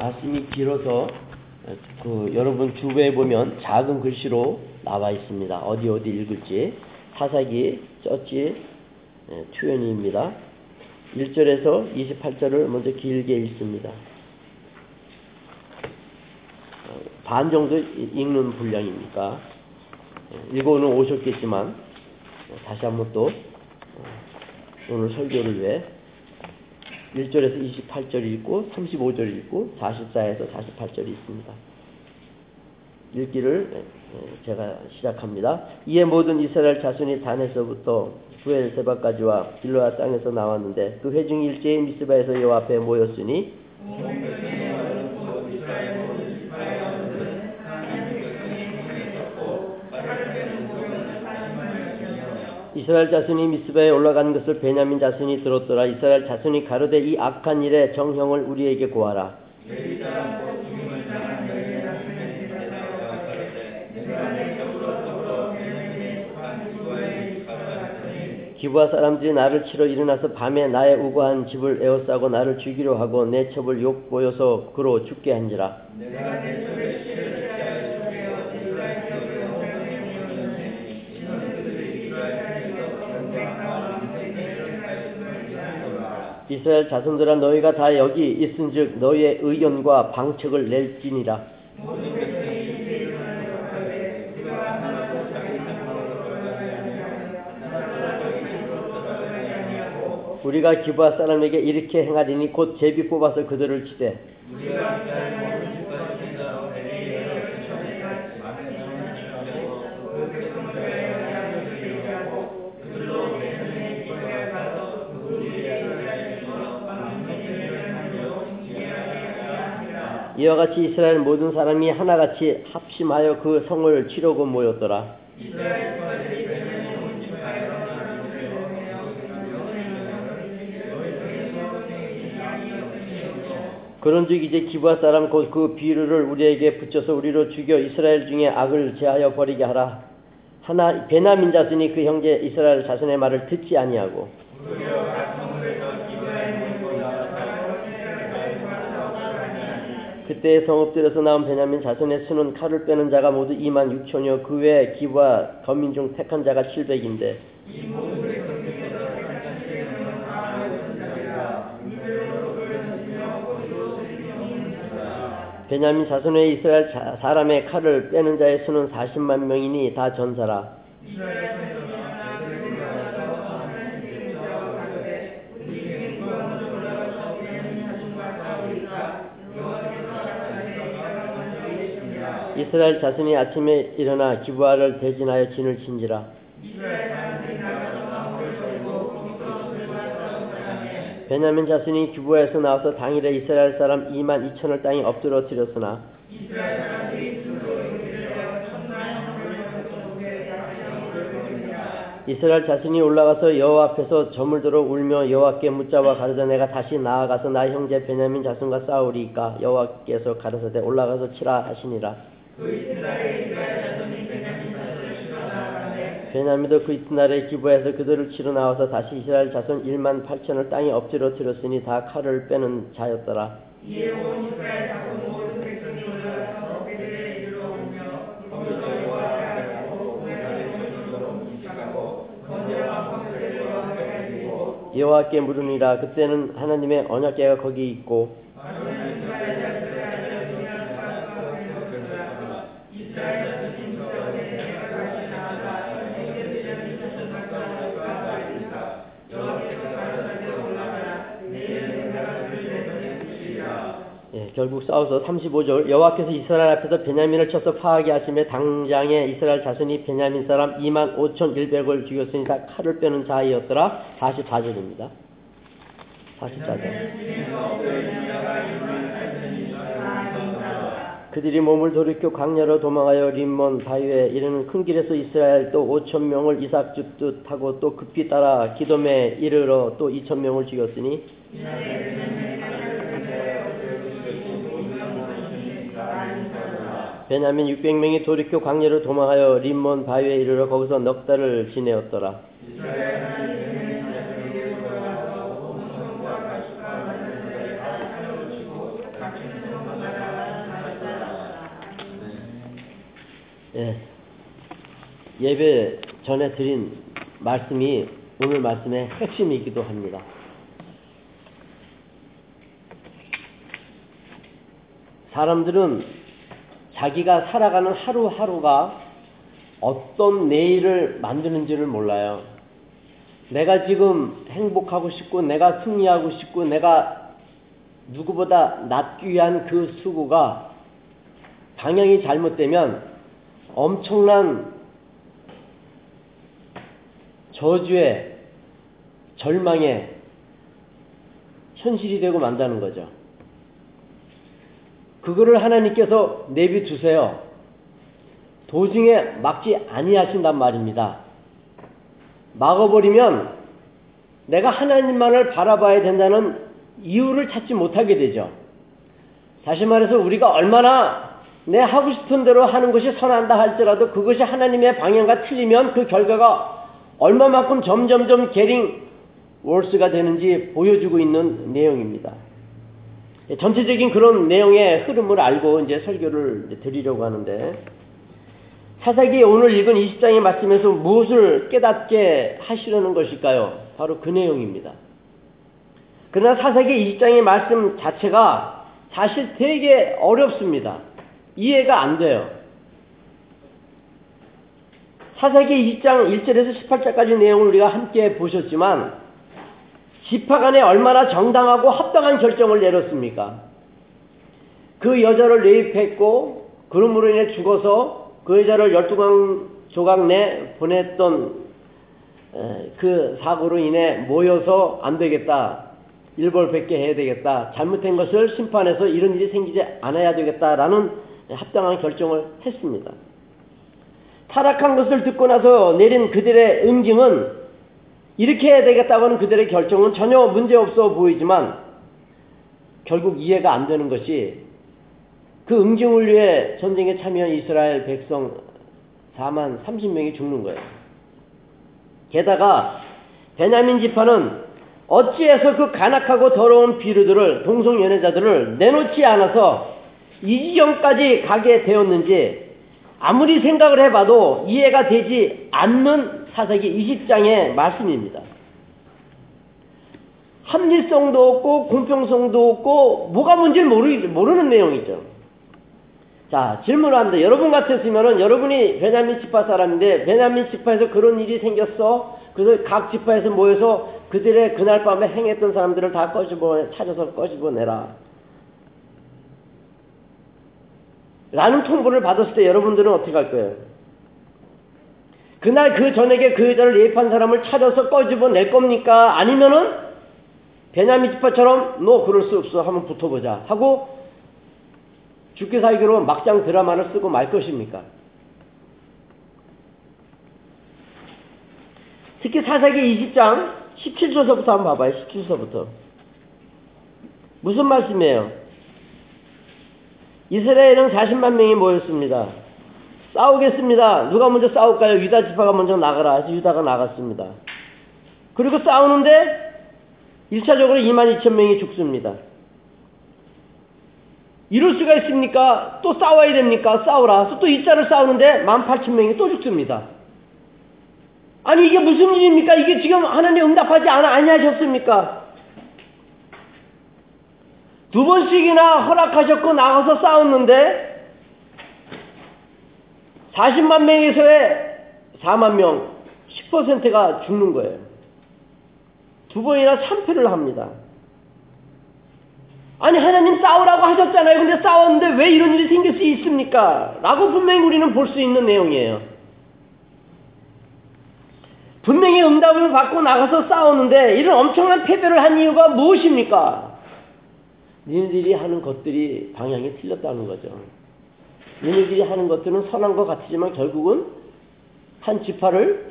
말씀이 길어서 그 여러분 주부에 보면 작은 글씨로 나와 있습니다. 어디 어디 읽을지 사사기 쩌지 투연이입니다. 1절에서 28절을 먼저 길게 읽습니다. 반 정도 읽는 분량이니까 읽어는 오셨겠지만 다시 한번 또 오늘 설교를 위해 1절에서 28절 읽고 35절 읽고 44에서 48절이 있습니다. 읽기를 제가 시작합니다. 이에 모든 이스라엘 자손이 단에서부터 부엘세바까지와 길로아 땅에서 나왔는데 그 회중 일제히 미스바에서 여호 앞에 모였으니 이스라엘 자손이 미스바에 올라가는 것을 베냐민 자손이 들었더라. 이스라엘 자손이 가로되 이 악한 일에 정형을 우리에게 고하라. 기부하 사람들이 나를 치러 일어나서 밤에 나의 우고한 집을 에워싸고 나를 죽이려 하고 내 첩을 욕보여서 그로 죽게 한지라. 이스라엘 자손들아 너희가 다 여기 있은즉 너희의 의견과 방책을 낼지니라. 우리가 기부하 사람에게 이렇게 행하리니 곧 제비 뽑아서 그들을 치되 이와 같이 이스라엘 모든 사람이 하나같이 합심하여 그 성을 치려고 모였더라. 그런즉 이제 기부할 사람 곧 그 비루를 우리에게 붙여서 우리로 죽여 이스라엘 중에 악을 제하여 버리게 하라. 하나 베나민 자손이 그 형제 이스라엘 자손의 말을 듣지 아니하고 그때 성읍들에서 나온 베냐민 자손의 수는 칼을 빼는 자가 모두 2만 6천여 그 외에 기부와 거민 중 택한 자가 700인데 베냐민 자손의 이스라엘 사람의 칼을 빼는 자의 수는 40만 명이니 다 전사라. 이스라엘 자손이 아침에 일어나 기부하를 대진하여 진을 친지라. 베냐민 자손이 기부에서 나와서 당일에 이스라엘 사람 2만 2천을 땅에 엎드러뜨렸으나 이스라엘 자신이 올라가서 여호와 앞에서 점을 들어 울며 여호와께 묻자와 가르되 내가 다시 나아가서 나 형제 베냐민 자손과 싸우리까 여호와께서 가르사대 올라가서 치라 하시니라. 베냐민도 그 이튿날에 기부해서 그들을 치러 나와서 다시 이스라엘 자손 1만 8천을 땅에 엎드려 들었으니 다 칼을 빼는 자였더라. 여호와께 물으니라 그때는 하나님의 언약궤가 거기 있고 결국 싸워서 35절 여호와께서 이스라엘 앞에서 베냐민을 쳐서 파하게 하심에 당장에 이스라엘 자손이 베냐민 사람 2만 5천 1백을 죽였으니 다 칼을 빼는 자이었더라. 44절입니다. 44절. 그들이 몸을 돌이켜 광야로 도망하여 림몬 바위에 이르는 큰 길에서 이스라엘 또 5천 명을 이삭 줍듯 하고 또 급히 따라 기돔에 이르러 또 2천 명을 죽였으니 베냐민 600명이 돌이켜 광야를 도망하여 림몬 바위에 이르러 거기서 넉 달을 지내었더라. 예. 예배 전에 드린 말씀이 오늘 말씀의 핵심이기도 합니다. 사람들은 자기가 살아가는 하루하루가 어떤 내일을 만드는지를 몰라요. 내가 지금 행복하고 싶고, 내가 승리하고 싶고, 내가 누구보다 낫기 위한 그 수고가 방향이 잘못되면 엄청난 저주의 절망의 현실이 되고 만다는 거죠. 그거를 하나님께서 내비두세요. 도중에 막지 아니하신단 말입니다. 막아버리면 내가 하나님만을 바라봐야 된다는 이유를 찾지 못하게 되죠. 다시 말해서 우리가 얼마나 내 하고 싶은 대로 하는 것이 선한다 할지라도 그것이 하나님의 방향과 틀리면 그 결과가 얼마만큼 점점점 게링 월스가 되는지 보여주고 있는 내용입니다. 전체적인 그런 내용의 흐름을 알고 이제 설교를 드리려고 하는데 사사기 오늘 읽은 20장의 말씀에서 무엇을 깨닫게 하시려는 것일까요? 바로 그 내용입니다. 그러나 사사기 20장의 말씀 자체가 사실 되게 어렵습니다. 이해가 안 돼요. 사사기 20장 1절에서 18절까지 내용을 우리가 함께 보셨지만 지파 간에 얼마나 정당하고 합당한 결정을 내렸습니까? 그 여자를 레입했고 그러므로 인해 죽어서 그 여자를 열두 조각 내 보냈던 그 사고로 인해 모여서 안 되겠다. 일벌백계 해야 되겠다. 잘못된 것을 심판해서 이런 일이 생기지 않아야 되겠다라는 합당한 결정을 했습니다. 타락한 것을 듣고 나서 내린 그들의 응징은 이렇게 해야 되겠다고 하는 그들의 결정은 전혀 문제없어 보이지만 결국 이해가 안 되는 것이 그 응징을 위해 전쟁에 참여한 이스라엘 백성 4만 30명이 죽는 거예요. 게다가 베냐민 지파는 어찌해서 그 간악하고 더러운 비루들을 동성 연애자들을 내놓지 않아서 이 지경까지 가게 되었는지 아무리 생각을 해봐도 이해가 되지 않는 사사기 20장의 말씀입니다. 합리성도 없고 공평성도 없고 뭐가 뭔지 모르, 모르는 내용이죠. 자 질문을 합니다. 여러분 같았으면은 여러분이 베냐민 지파 사람인데 베냐민 지파에서 그런 일이 생겼어. 그래서 각 지파에서 모여서 그들의 그날 밤에 행했던 사람들을 다 꺼집어 찾아서 꺼집어내라. 라는 통보를 받았을 때 여러분들은 어떻게 할 거예요? 그날 그 전에게 그 여자를 예입한 사람을 찾아서 꺼집어 낼 겁니까? 아니면은 베냐민 지파처럼 너 그럴 수 없어 한번 붙어보자 하고 죽기 살기로 막장 드라마를 쓰고 말 것입니까? 특히 사사기 20장 17절서부터 한번 봐봐요. 17절부터. 무슨 말씀이에요? 이스라엘은 40만 명이 모였습니다. 싸우겠습니다. 누가 먼저 싸울까요? 유다 지파가 먼저 나가라 해서 유다가 나갔습니다. 그리고 싸우는데 1차적으로 2만 2천 명이 죽습니다. 이럴 수가 있습니까? 또 싸워야 됩니까? 싸우라. 또 2차를 싸우는데 1만 8천 명이 또 죽습니다. 아니 이게 무슨 일입니까? 이게 지금 하나님 응답하지 않아 아니하셨습니까? 두 번씩이나 허락하셨고 나가서 싸웠는데 40만 명에서의 4만 명 10%가 죽는 거예요. 두 번이나 참패를 합니다. 아니 하나님 싸우라고 하셨잖아요. 근데 싸웠는데 왜 이런 일이 생길 수 있습니까? 라고 분명히 우리는 볼 수 있는 내용이에요. 분명히 응답을 받고 나가서 싸우는데 이런 엄청난 패배를 한 이유가 무엇입니까? 니네들이 하는 것들이 방향이 틀렸다는 거죠. 니네들이 하는 것들은 선한 것 같지만 결국은 한 지파를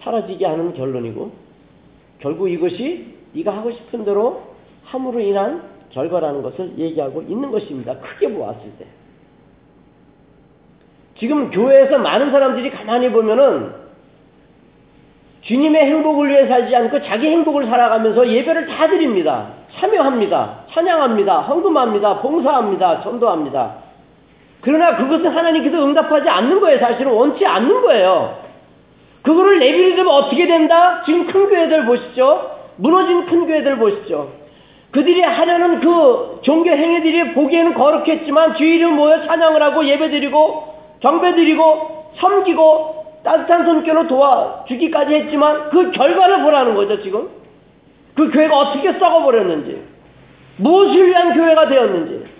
사라지게 하는 결론이고 결국 이것이 네가 하고 싶은 대로 함으로 인한 결과라는 것을 얘기하고 있는 것입니다. 크게 보았을 때. 지금 교회에서 많은 사람들이 가만히 보면은 주님의 행복을 위해 살지 않고 자기 행복을 살아가면서 예배를 다 드립니다. 참여합니다. 찬양합니다. 헌금합니다. 봉사합니다. 전도합니다. 그러나 그것은 하나님께서 응답하지 않는 거예요. 사실은 원치 않는 거예요. 그거를 내비를 두면 어떻게 된다? 지금 큰 교회들 보시죠. 무너진 큰 교회들 보시죠. 그들이 하려는 그 종교 행위들이 보기에는 거룩했지만 주일을 모여 찬양을 하고 예배드리고 경배드리고 섬기고 따뜻한 손길로 도와주기까지 했지만 그 결과를 보라는 거죠 지금. 그 교회가 어떻게 썩어버렸는지 무엇을 위한 교회가 되었는지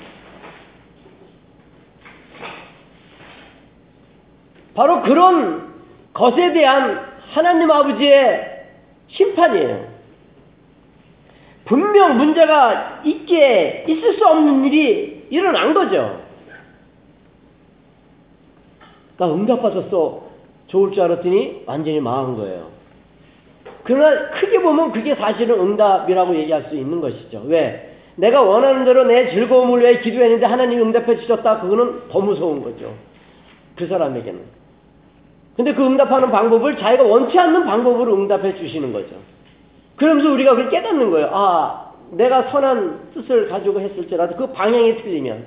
바로 그런 것에 대한 하나님 아버지의 심판이에요. 분명 문제가 있게 있을 수 없는 일이 일어난 거죠. 나 응답받았어. 좋을 줄 알았더니 완전히 망한 거예요. 그러나 크게 보면 그게 사실은 응답이라고 얘기할 수 있는 것이죠. 왜? 내가 원하는 대로 내 즐거움을 위해 기도했는데 하나님이 응답해 주셨다. 그거는 더 무서운 거죠. 그 사람에게는. 근데 그 응답하는 방법을 자기가 원치 않는 방법으로 응답해 주시는 거죠. 그러면서 우리가 그걸 깨닫는 거예요. 아, 내가 선한 뜻을 가지고 했을지라도 그 방향이 틀리면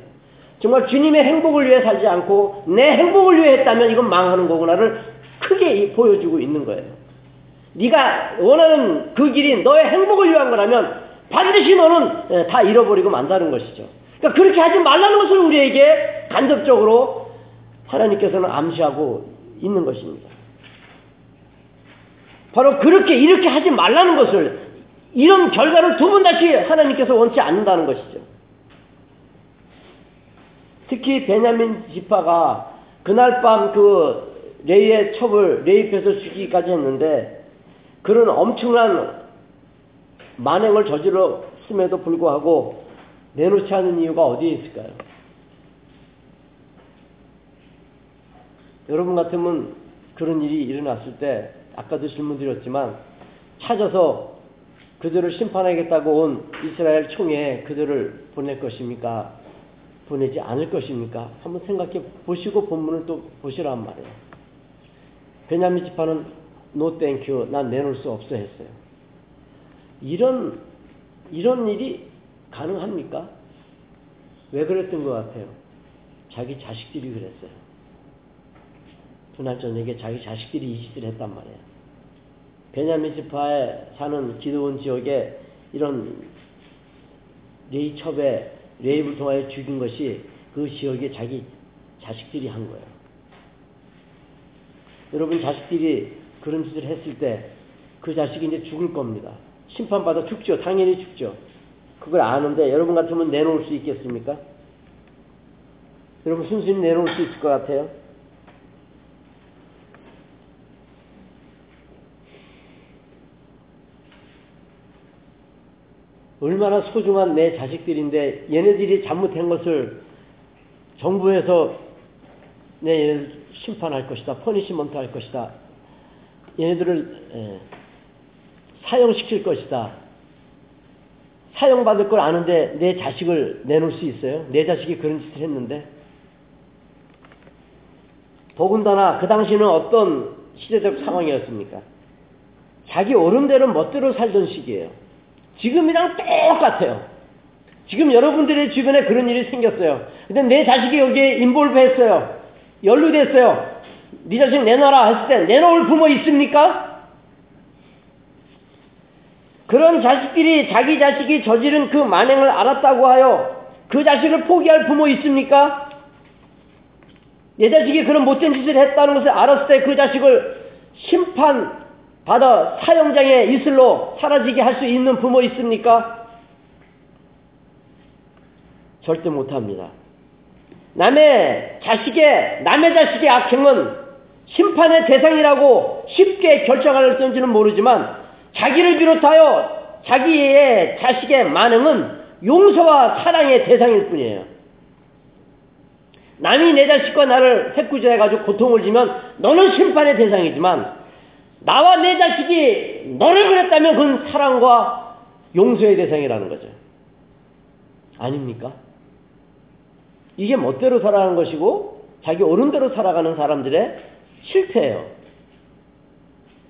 정말 주님의 행복을 위해 살지 않고 내 행복을 위해 했다면 이건 망하는 거구나를 크게 보여주고 있는 거예요. 네가 원하는 그 길이 너의 행복을 위한 거라면 반드시 너는 예, 다 잃어버리고 만다는 것이죠. 그러니까 그렇게 하지 말라는 것을 우리에게 간접적으로 하나님께서는 암시하고 있는 것입니다. 바로 그렇게 이렇게 하지 말라는 것을 이런 결과를 두 번 다시 하나님께서 원치 않는다는 것이죠. 특히 베냐민 지파가 그날 밤 그 레이의 첩을 레이패서 죽이기까지 했는데 그런 엄청난 만행을 저질렀음에도 불구하고 내놓지 않은 이유가 어디에 있을까요? 여러분 같으면 그런 일이 일어났을 때 아까도 질문 드렸지만 찾아서 그들을 심판하겠다고 온 이스라엘 총회에 그들을 보낼 것입니까? 보내지 않을 것입니까? 한번 생각해 보시고 본문을 또 보시란 말이에요. 베냐민 지파는 no thank you 난 내놓을 수 없어 했어요. 이런 이런 일이 가능합니까? 왜 그랬던 것 같아요? 자기 자식들이 그랬어요. 그날 저녁에 자기 자식들이 이 짓을 했단 말이에요. 베냐민 지파에 사는 기브온 지역에 이런 레이첩에 레이브를 통하여 죽인 것이 그 지역에 자기 자식들이 한 거예요. 여러분 자식들이 그런 짓을 했을 때 그 자식이 이제 죽을 겁니다. 심판받아 죽죠. 당연히 죽죠. 그걸 아는데 여러분 같으면 내놓을 수 있겠습니까? 여러분 순순히 내놓을 수 있을 것 같아요? 얼마나 소중한 내 자식들인데 얘네들이 잘못한 것을 정부에서 내 심판할 것이다. punishment 할 것이다. 얘네들을 에, 사형시킬 것이다. 사형받을 걸 아는데 내 자식을 내놓을 수 있어요? 내 자식이 그런 짓을 했는데 더군다나 그 당시는 어떤 시대적 상황이었습니까? 자기 어른들은 멋대로 살던 시기예요. 지금이랑 똑같아요. 지금 여러분들의 주변에 그런 일이 생겼어요. 근데 내 자식이 여기에 인볼브 했어요. 연루됐어요. 네 자식 내놔라 했을 때 내놓을 부모 있습니까? 그런 자식들이 자기 자식이 저지른 그 만행을 알았다고 하여 그 자식을 포기할 부모 있습니까? 내 자식이 그런 못된 짓을 했다는 것을 알았을 때 그 자식을 심판 받아 사형장에 이슬로 사라지게 할 수 있는 부모 있습니까? 절대 못합니다. 남의 자식의 남의 자식의 악행은 심판의 대상이라고 쉽게 결정할는지는 모르지만 자기를 비롯하여 자기의 자식의 만행은 용서와 사랑의 대상일 뿐이에요. 남이 내 자식과 나를 해꾸져해가지고 고통을 주면 너는 심판의 대상이지만 나와 내 자식이 너를 그랬다면 그건 사랑과 용서의 대상이라는 거죠. 아닙니까? 이게 멋대로 살아가는 것이고 자기 어른대로 살아가는 사람들의 실패예요.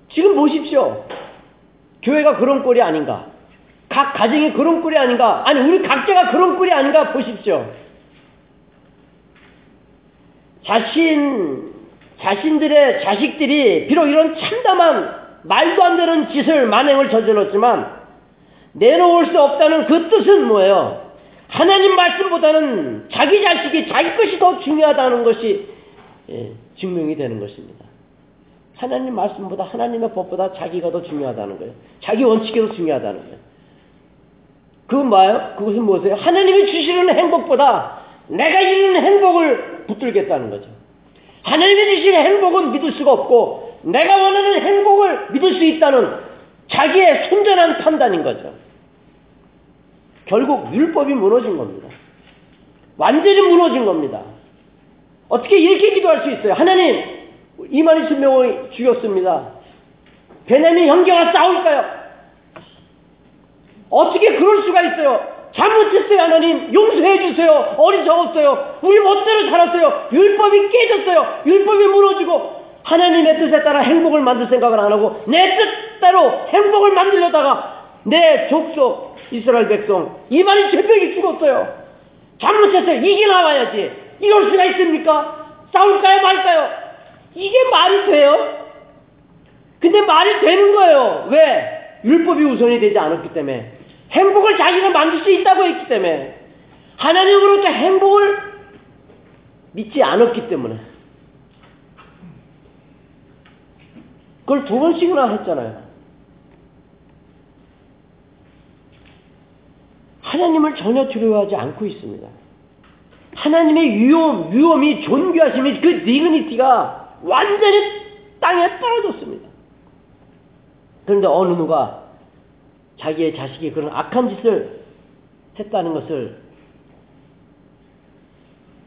지금 보십시오. 교회가 그런 꼴이 아닌가? 각 가정이 그런 꼴이 아닌가? 아니 우리 각자가 그런 꼴이 아닌가 보십시오. 자신 자신들의 자식들이 비록 이런 참담한 말도 안 되는 짓을 만행을 저질렀지만 내놓을 수 없다는 그 뜻은 뭐예요? 하나님 말씀보다는 자기 자식이 자기 것이 더 중요하다는 것이 예, 증명이 되는 것입니다. 하나님 말씀보다 하나님의 법보다 자기가 더 중요하다는 거예요. 자기 원칙이 더 중요하다는 거예요. 그건 뭐예요? 그것은 무엇이에요? 하나님이 주시는 행복보다 내가 이루는 행복을 붙들겠다는 거죠. 하나님이 주시는 행복은 믿을 수가 없고 내가 원하는 행복을 믿을 수 있다는 자기의 순전한 판단인 거죠. 결국 율법이 무너진 겁니다. 완전히 무너진 겁니다. 어떻게 이렇게 기도할 수 있어요? 하나님, 이만희 수명을 죽였습니다. 베냐민 형제가 싸울까요? 어떻게 그럴 수가 있어요? 잘못했어요, 하나님. 용서해 주세요. 어리석었어요. 우리 멋대로 살았어요. 율법이 깨졌어요. 율법이 무너지고 하나님의 뜻에 따라 행복을 만들 생각을 안 하고 내 뜻대로 행복을 만들려다가 내 족속 이스라엘 백성 이만희 제병이 죽었어요. 잘못했어요. 이게 나와야지. 이럴 수가 있습니까? 싸울까요, 말까요? 이게 말이 돼요? 근데 말이 되는 거예요. 왜? 율법이 우선이 되지 않았기 때문에. 행복을 자기가 만들 수 있다고 했기 때문에. 하나님으로부터 행복을 믿지 않았기 때문에. 그걸 두 번씩이나 했잖아요. 하나님을 전혀 두려워하지 않고 있습니다. 하나님의 위험, 위험이 존귀하심이 그 디그니티가 완전히 땅에 떨어졌습니다. 그런데 어느 누가 자기의 자식이 그런 악한 짓을 했다는 것을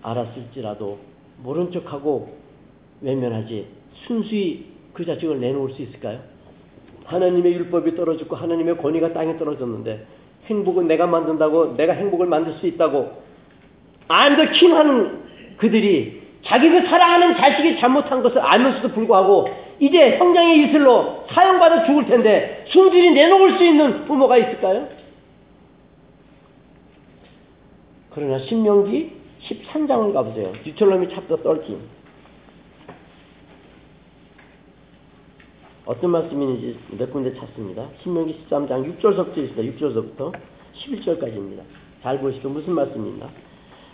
알았을지라도 모른 척하고 외면하지 순수히 그 자식을 내놓을 수 있을까요? 하나님의 율법이 떨어졌고 하나님의 권위가 땅에 떨어졌는데 행복은 내가 만든다고 내가 행복을 만들 수 있다고 안더 킹하는 그들이 자기 그 사랑하는 자식이 잘못한 것을 알면서도 불구하고 이제 형장의 이슬로 사형받아 죽을 텐데 순진히 내놓을 수 있는 부모가 있을까요? 그러나 신명기 13장을 가보세요. 유철놈이 챕터 13. 어떤 말씀인지 몇 군데 찾습니다. 신명기 13장 6절서부터 있습니다. 6절서부터 11절까지입니다. 잘 보시죠. 무슨 말씀입니까?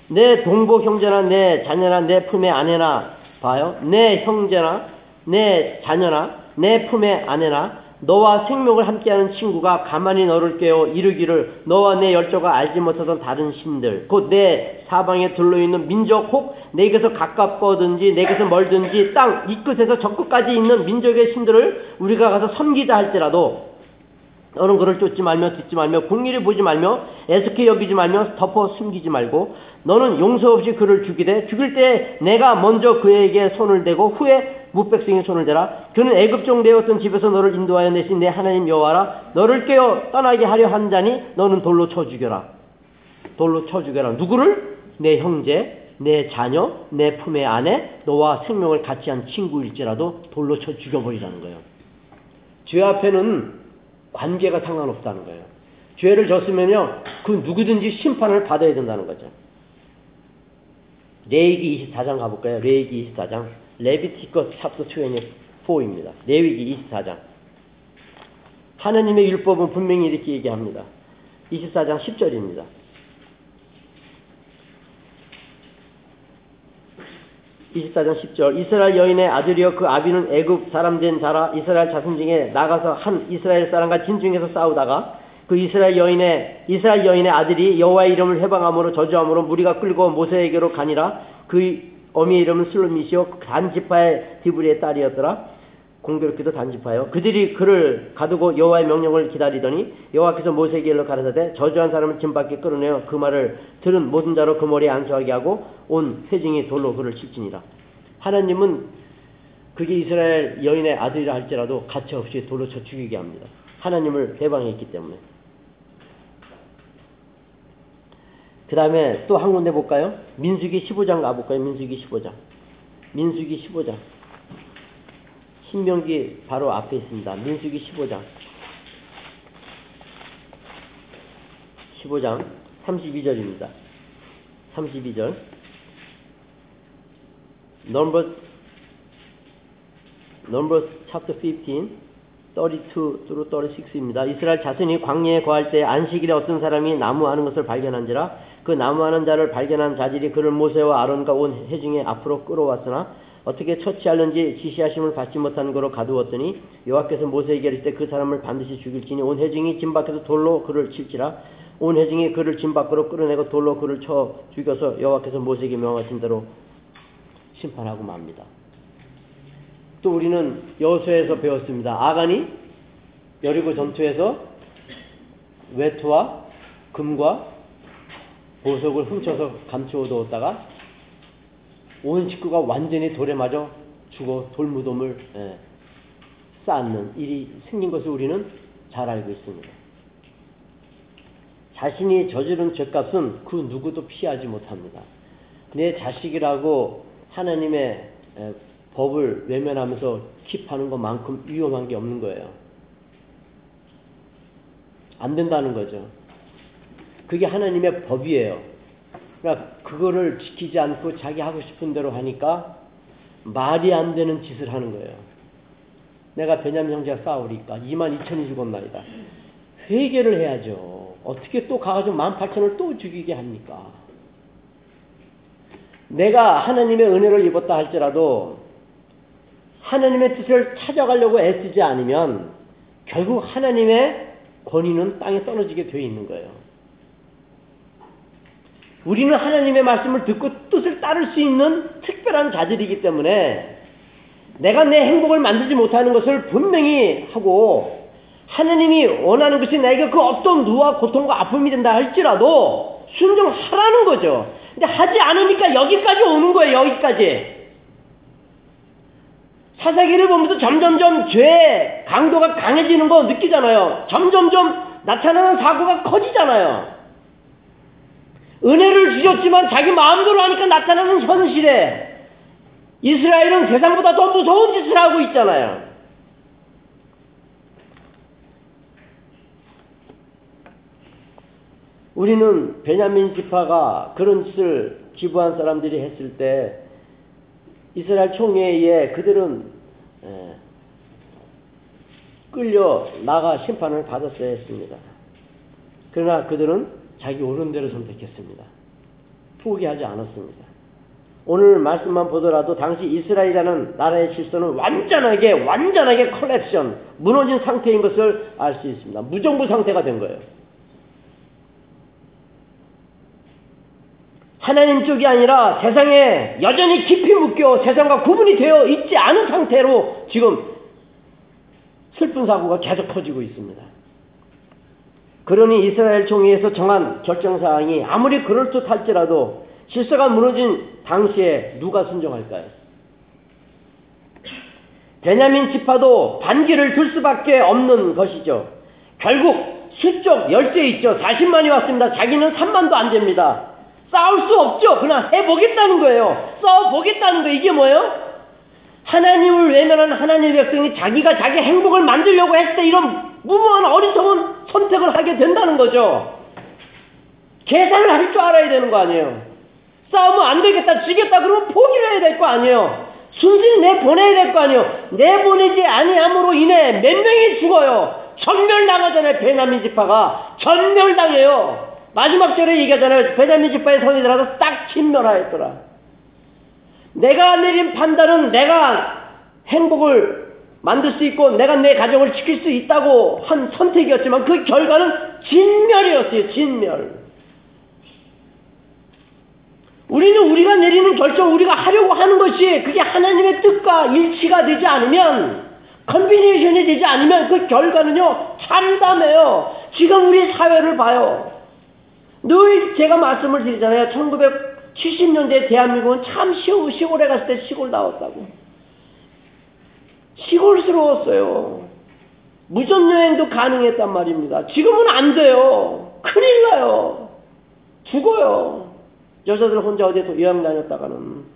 내 동복 형제나 내 자녀나 내 품의 아내나 봐요. 내 형제나 내 자녀나 내 품의 아내나 너와 생명을 함께하는 친구가 가만히 너를 깨어 이르기를 너와 내 열조가 알지 못하던 다른 신들 곧 내 사방에 둘러있는 민족 혹 내게서 가깝거든지 내게서 멀든지 땅 이 끝에서 저 끝까지 있는 민족의 신들을 우리가 가서 섬기자 할지라도 너는 그를 쫓지 말며 듣지 말며 궁리를 보지 말며 애석히 여기지 말며 덮어 숨기지 말고 너는 용서 없이 그를 죽이되 죽일 때 내가 먼저 그에게 손을 대고 후에 무백성의 손을 대라 그는 애굽종 되었던 집에서 너를 인도하여 내신 내 하나님 여호와라 너를 깨어 떠나게 하려 한 자니 너는 돌로 쳐 죽여라 돌로 쳐 죽여라 누구를 내 형제 내 자녀 내 품의 아내 너와 생명을 같이 한 친구일지라도 돌로 쳐 죽여버리라는 거예요 죄 앞에는 관계가 상관없다는 거예요. 죄를 졌으면요, 그 누구든지 심판을 받아야 된다는 거죠. 레이기 24장 가볼까요? 레이기 24장. 레비티커 찹터 24입니다. 레위기 24장. 하나님의 율법은 분명히 이렇게 얘기합니다. 24장 10절입니다. 24장 10절 이스라엘 여인의 아들이여 그 아비는 애굽 사람 된 자라 이스라엘 자손 중에 나가서 한 이스라엘 사람과 진중에서 싸우다가 그 이스라엘 여인의 이스라엘 여인의 아들이 여호와의 이름을 해방함으로 저주함으로 무리가 끌고 모세에게로 가니라 그 어미의 이름은 슬로미시오 단지파의 디브리의 딸이었더라 공교롭게도 단지파요. 그들이 그를 가두고 여호와의 명령을 기다리더니 여호와께서 모세에게 일러 가라사대 저주한 사람을 짐 밖에 끌어내어 그 말을 들은 모든 자로 그 머리에 안수하게 하고 온 회중이 돌로 그를 칠지니라. 하나님은 그게 이스라엘 여인의 아들이라 할지라도 가차 없이 돌로 쳐 죽이게 합니다. 하나님을 해방했기 때문에. 그 다음에 또 한 군데 볼까요? 민수기 15장 가볼까요? 민수기 15장. 민수기 15장. 신명기 바로 앞에 있습니다. 민수기 15장. 15장 32절입니다. 32절. 넘버 Numbers chapter 15, 32 through 36입니다. 이스라엘 자손이 광야에 거할 때 안식일에 어떤 사람이 나무하는 것을 발견한지라 그 나무하는 자를 발견한 자들이 그를 모세와 아론과 온 회중의 앞으로 끌어왔으나 어떻게 처치하는지 지시하심을 받지 못한 거로 가두었더니 여호와께서 모세에게 이르실 때그 사람을 반드시 죽일지니 온 회중이 진 밖에서 돌로 그를 칠지라 온 회중이 그를 진 밖으로 끌어내고 돌로 그를 쳐 죽여서 여호와께서 모세에게 명하신 대로 심판하고 맙니다. 또 우리는 여호수에서 배웠습니다. 아간이 여리고 전투에서 외투와 금과 보석을 훔쳐서 감추어두었다가 온 식구가 완전히 돌에 맞아 죽어 돌무덤을 예, 쌓는 일이 생긴 것을 우리는 잘 알고 있습니다. 자신이 저지른 죄값은 그 누구도 피하지 못합니다. 내 자식이라고 하나님의 예, 법을 외면하면서 킵하는 것만큼 위험한 게 없는 거예요. 안 된다는 거죠. 그게 하나님의 법이에요. 그러니까 그거를 지키지 않고 자기 하고 싶은 대로 하니까 말이 안 되는 짓을 하는 거예요. 내가 베냐민 형제가 싸우니까 2만 2천이 죽었나이다. 회개를 해야죠. 어떻게 또 가가지고 1만 8천을 또 죽이게 합니까? 내가 하나님의 은혜를 입었다 할지라도 하나님의 뜻을 찾아가려고 애쓰지 않으면 결국 하나님의 권위는 땅에 떨어지게 되어 있는 거예요. 우리는 하나님의 말씀을 듣고 뜻을 따를 수 있는 특별한 자들이기 때문에 내가 내 행복을 만들지 못하는 것을 분명히 하고 하나님이 원하는 것이 나에게 그 어떤 누와 고통과 아픔이 된다 할지라도 순종하라는 거죠. 근데 하지 않으니까 여기까지 오는 거예요. 여기까지. 사사기를 보면서 점점점 죄의 강도가 강해지는 거 느끼잖아요. 점점점 나타나는 사고가 커지잖아요. 은혜를 주셨지만 자기 마음대로 하니까 나타나는 현실에 이스라엘은 세상보다 더 무서운 짓을 하고 있잖아요. 우리는 베냐민 지파가 그런 짓을 기부한 사람들이 했을 때 이스라엘 총회에 그들은 끌려 나가 심판을 받았어야 했습니다. 그러나 그들은 자기 옳은 대로 선택했습니다. 포기하지 않았습니다. 오늘 말씀만 보더라도 당시 이스라엘이라는 나라의 질서는 완전하게 완전하게 collapse 무너진 상태인 것을 알 수 있습니다. 무정부 상태가 된 거예요. 하나님 쪽이 아니라 세상에 여전히 깊이 묶여 세상과 구분이 되어 있지 않은 상태로 지금 슬픈 사고가 계속 터지고 있습니다. 그러니 이스라엘 총회에서 정한 결정사항이 아무리 그럴듯 할지라도 질서가 무너진 당시에 누가 순종할까요? 베냐민 지파도 반기를 둘 수밖에 없는 것이죠. 결국 수적 열세 있죠. 40만이 왔습니다. 자기는 3만도 안 됩니다. 싸울 수 없죠. 그냥 해보겠다는 거예요. 싸워보겠다는 거 이게 뭐예요? 하나님을 외면한 하나님의 백성이 자기가 자기 행복을 만들려고 했을 때 이런 무모한 어리석은 선택을 하게 된다는 거죠. 계산을 할 줄 알아야 되는 거 아니에요. 싸우면 안 되겠다, 지겠다 그러면 포기를 해야 될 거 아니에요. 순순히 내보내야 될 거 아니에요. 내보내지 아니함으로 인해 몇 명이 죽어요. 전멸당하잖아요. 베냐민 지파가 전멸당해요. 마지막 절에 얘기하잖아요. 베냐민 지파의 성이들하고 딱 진멸하였더라. 내가 내린 판단은 내가 행복을 만들 수 있고 내가 내 가정을 지킬 수 있다고 한 선택이었지만 그 결과는 진멸이었어요. 진멸. 우리는 우리가 내리는 결정, 우리가 하려고 하는 것이 그게 하나님의 뜻과 일치가 되지 않으면 컨비네이션이 되지 않으면 그 결과는요 참담해요. 지금 우리 사회를 봐요. 늘 제가 말씀을 드리잖아요. 1970년대 대한민국은 참 시골, 시골에 갔을 때 시골 나왔다고. 시골스러웠어요. 무전여행도 가능했단 말입니다. 지금은 안 돼요. 큰일 나요. 죽어요. 여자들 혼자 어디에 여행 다녔다가는.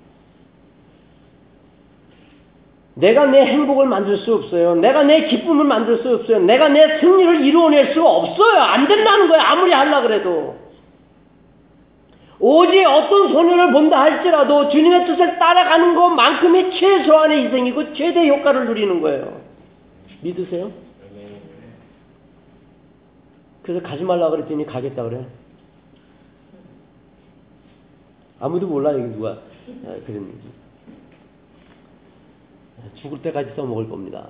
내가 내 행복을 만들 수 없어요. 내가 내 기쁨을 만들 수 없어요. 내가 내 승리를 이루어낼 수가 없어요. 안 된다는 거예요. 아무리 하려 그래도. 오직 어떤 소녀를 본다 할지라도 주님의 뜻을 따라가는 것만큼이 최소한의 희생이고 최대 효과를 누리는 거예요. 믿으세요? 그래서 가지 말라 그랬더니 가겠다 그래. 아무도 몰라 여기 누가 아, 그랬는지. 죽을 때까지 써먹을 겁니다.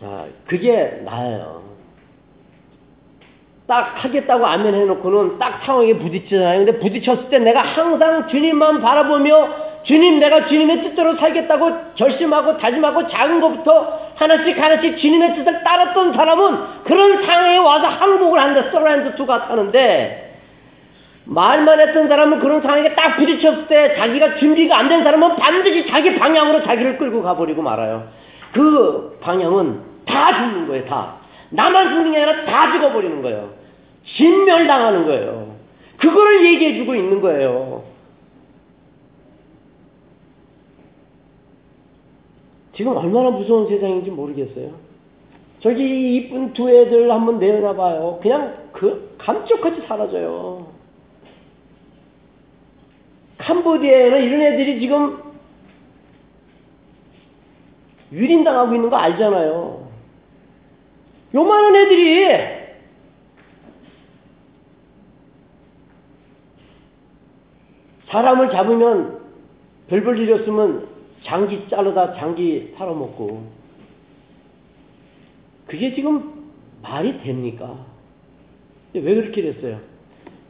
자, 그게 나예요. 딱 하겠다고 아멘 해놓고는 딱 상황에 부딪히잖아요. 근데 부딪혔을 때 내가 항상 주님만 바라보며 주님 내가 주님의 뜻대로 살겠다고 결심하고 다짐하고 작은 것부터 하나씩 하나씩 주님의 뜻을 따랐던 사람은 그런 상황에 와서 항복을 한다. 서라인드 투가 타는데 말만 했던 사람은 그런 상황에 딱 부딪혔을 때 자기가 준비가 안 된 사람은 반드시 자기 방향으로 자기를 끌고 가버리고 말아요. 그 방향은 다 죽는 거예요, 다. 나만 죽는 게 아니라 다 죽어버리는 거예요. 진멸당하는 거예요. 그거를 얘기해 주고 있는 거예요. 지금 얼마나 무서운 세상인지 모르겠어요. 저기 이쁜 두 애들 한번 내려놔봐요. 그냥 그 감쪽같이 사라져요. 캄보디아에는 이런 애들이 지금 유린당하고 있는 거 알잖아요. 요만한 애들이 사람을 잡으면 별볼 일이 없으면 장기 자르다 장기 팔아먹고 그게 지금 말이 됩니까? 왜 그렇게 됐어요?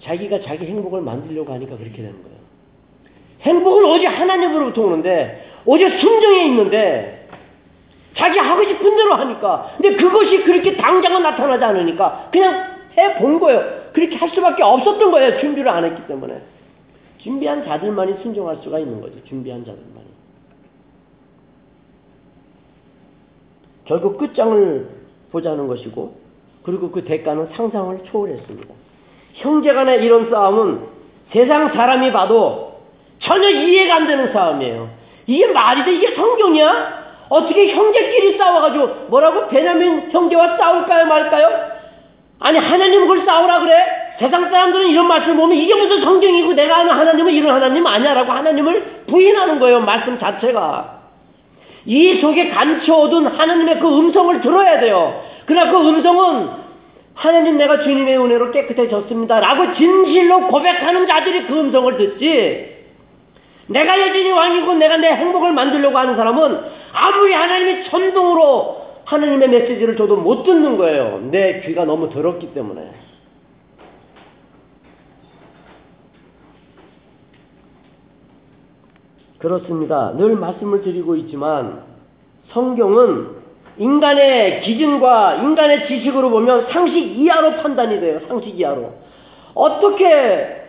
자기가 자기 행복을 만들려고 하니까 그렇게 되는 거예요. 행복은 오직 하나님으로부터 오는데 오직 순정에 있는데 자기 하고 싶은 대로 하니까 근데 그것이 그렇게 당장은 나타나지 않으니까 그냥 해 본 거예요. 그렇게 할 수밖에 없었던 거예요. 준비를 안 했기 때문에. 준비한 자들만이 순종할 수가 있는 거죠. 준비한 자들만이. 결국 끝장을 보자는 것이고 그리고 그 대가는 상상을 초월했습니다. 형제 간의 이런 싸움은 세상 사람이 봐도 전혀 이해가 안 되는 싸움이에요. 이게 말이 돼? 이게 성경이야? 어떻게 형제끼리 싸워가지고 뭐라고 베냐민 형제와 싸울까요 말까요? 아니 하나님 그걸 싸우라 그래? 세상 사람들은 이런 말씀을 보면 이게 무슨 성경이고 내가 아는 하나님은 이런 하나님 아니야라고 하나님을 부인하는 거예요 말씀 자체가 이 속에 감춰둔 하나님의 그 음성을 들어야 돼요 그러나 그 음성은 하나님 내가 주님의 은혜로 깨끗해졌습니다 라고 진실로 고백하는 자들이 그 음성을 듣지 내가 여전히 왕이고 내가 내 행복을 만들려고 하는 사람은 아무리 하나님이 천둥으로 하나님의 메시지를 줘도 못 듣는 거예요. 내 귀가 너무 더럽기 때문에. 그렇습니다. 늘 말씀을 드리고 있지만 성경은 인간의 기준과 인간의 지식으로 보면 상식 이하로 판단이 돼요. 상식 이하로. 어떻게